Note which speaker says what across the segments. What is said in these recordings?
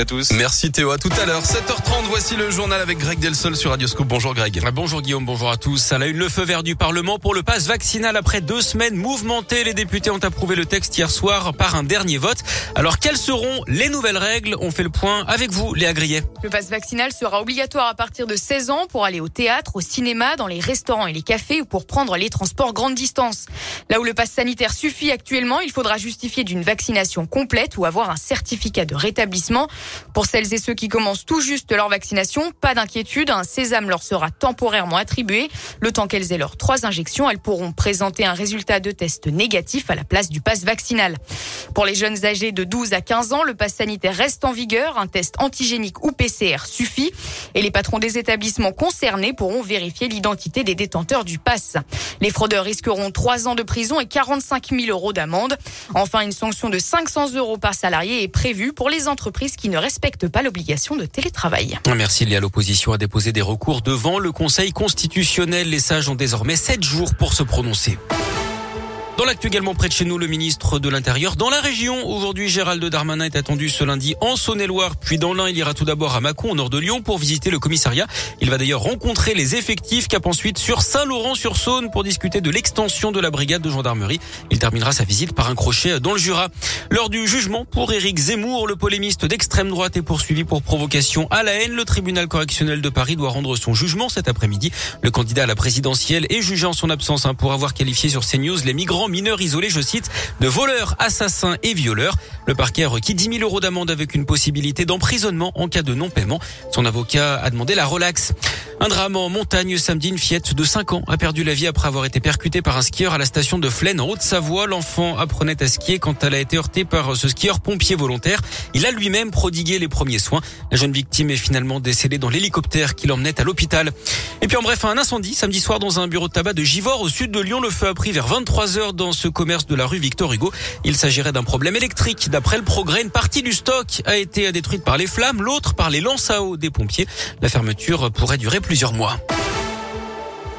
Speaker 1: à tous.
Speaker 2: Merci Théo, à tout à l'heure. 7h30, voici le journal avec Greg Delsol sur Radioscope. Bonjour Greg.
Speaker 3: Ah, bonjour Guillaume, bonjour à tous. À la une, le feu vert du Parlement pour le passe vaccinal après deux semaines mouvementées. Les députés ont approuvé le texte hier soir par un dernier vote. Alors quelles seront les nouvelles règles? On fait le point avec vous, Léa Grillet.
Speaker 4: Le passe vaccinal sera obligatoire à partir de 16 ans pour aller au théâtre, au cinéma, dans les restaurants et les cafés ou pour prendre les transports grande distance. Là où le passe sanitaire suffit actuellement, il faudra justifier d'une vaccination complète ou avoir un certificat de rétablissement. Pour celles et ceux qui commencent tout juste leur vaccination, pas d'inquiétude, un sésame leur sera temporairement attribué. Le temps qu'elles aient leurs trois injections, elles pourront présenter un résultat de test négatif à la place du passe vaccinal. Pour les jeunes âgés de 12 à 15 ans, le passe sanitaire reste en vigueur. Un test antigénique ou PCR suffit. Et les patrons des établissements concernés pourront vérifier l'identité des détenteurs du pass. Les fraudeurs risqueront 3 ans de prison et 45 000 euros d'amende. Enfin, une sanction de 500 euros par salarié est prévue pour les entreprises qui ne respectent pas l'obligation de télétravail.
Speaker 3: Merci. Léa. L'opposition a déposé des recours devant le Conseil constitutionnel. Les sages ont désormais 7 jours pour se prononcer. Dans l'actu également près de chez nous, le ministre de l'Intérieur dans la région. Aujourd'hui, Gérald Darmanin est attendu ce lundi en Saône-et-Loire, puis dans l'Ain. Il ira tout d'abord à Mâcon, au nord de Lyon, pour visiter le commissariat. Il va d'ailleurs rencontrer les effectifs, cap ensuite sur Saint-Laurent-sur-Saône pour discuter de l'extension de la brigade de gendarmerie. Il terminera sa visite par un crochet dans le Jura. Lors du jugement pour Éric Zemmour, le polémiste d'extrême droite est poursuivi pour provocation à la haine. Le tribunal correctionnel de Paris doit rendre son jugement cet après-midi. Le candidat à la présidentielle est jugé en son absence hein, pour avoir qualifié sur CNews les migrants mineurs isolés, je cite, de voleurs, assassins et violeurs. Le parquet a requis 10 000 euros d'amende avec une possibilité d'emprisonnement en cas de non-paiement. Son avocat a demandé la relaxe. Un drame en montagne samedi, une fillette de 5 ans a perdu la vie après avoir été percutée par un skieur à la station de Flaine en Haute-Savoie. L'enfant apprenait à skier quand elle a été heurtée par ce skieur pompier volontaire. Il a lui-même prodigué les premiers soins. La jeune victime est finalement décédée dans l'hélicoptère qui l'emmenait à l'hôpital. Et puis en bref, un incendie samedi soir dans un bureau de tabac de Givors au sud de Lyon. Le feu a pris vers 23 dans ce commerce de la rue Victor Hugo. Il s'agirait d'un problème électrique. D'après le progrès, une partie du stock a été détruite par les flammes, l'autre par les lances à eau des pompiers. La fermeture pourrait durer plusieurs mois.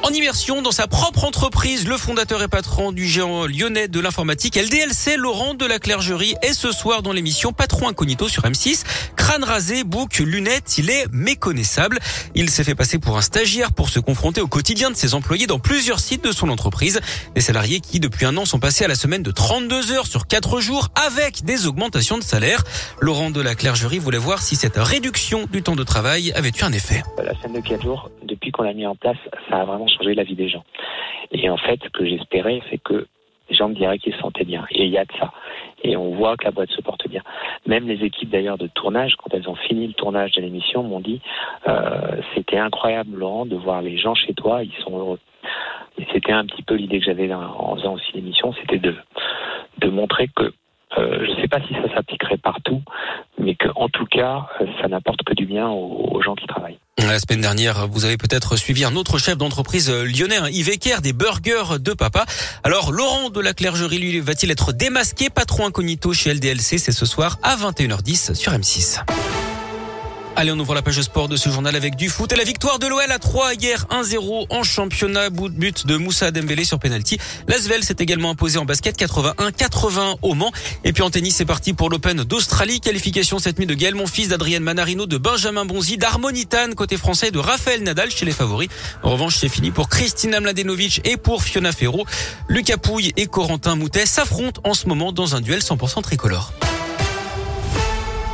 Speaker 3: En immersion dans sa propre entreprise, le fondateur et patron du géant lyonnais de l'informatique LDLC, Laurent de la Clergerie, est ce soir dans l'émission Patron Incognito sur M6. Crâne rasé, bouc, lunettes, il est méconnaissable. Il s'est fait passer pour un stagiaire pour se confronter au quotidien de ses employés dans plusieurs sites de son entreprise. Des salariés qui, depuis un an, sont passés à la semaine de 32 heures sur 4 jours avec des augmentations de salaire. Laurent de la Clergerie voulait voir si cette réduction du temps de travail avait eu un effet.
Speaker 5: La semaine de 4 jours, depuis qu'on l'a mis en place, ça a vraiment changer la vie des gens. Et en fait, ce que j'espérais, c'est que les gens me diraient qu'ils se sentaient bien. Et il y a de ça. Et on voit que la boîte se porte bien. Même les équipes d'ailleurs de tournage, quand elles ont fini le tournage de l'émission, m'ont dit euh, c'était incroyable, Laurent, de voir les gens chez toi, ils sont heureux. C'était un petit peu l'idée que j'avais en faisant aussi l'émission, c'était de de montrer que euh, je ne sais pas si ça s'appliquerait partout, mais qu'en tout cas, euh, ça n'apporte que du bien aux, gens qui travaillent.
Speaker 3: La semaine dernière, vous avez peut-être suivi un autre chef d'entreprise lyonnais, hein, Yves Ecker, des burgers de papa. Alors, Laurent de la Clergerie, lui, va-t-il être démasqué? Patron incognito chez LDLC C'est ce soir à 21h10 sur M6. Allez, on ouvre la page sport de ce journal avec du foot et la victoire de l'OL à 3 hier 1-0 en championnat. Bout de but de Moussa Dembélé sur penalty. L'Asvel s'est également imposé en basket 81-80 au Mans. Et puis en tennis, c'est parti pour l'Open d'Australie. Qualification cette nuit de Gaël Monfils, d'Adrienne Manarino, de Benjamin Bonzi, d'Harmonitan côté français et de Raphaël Nadal chez les favoris. En revanche, c'est fini pour Kristina Mladenovic et pour Fiona Ferro. Lucas Pouille et Corentin Moutet s'affrontent en ce moment dans un duel 100% tricolore.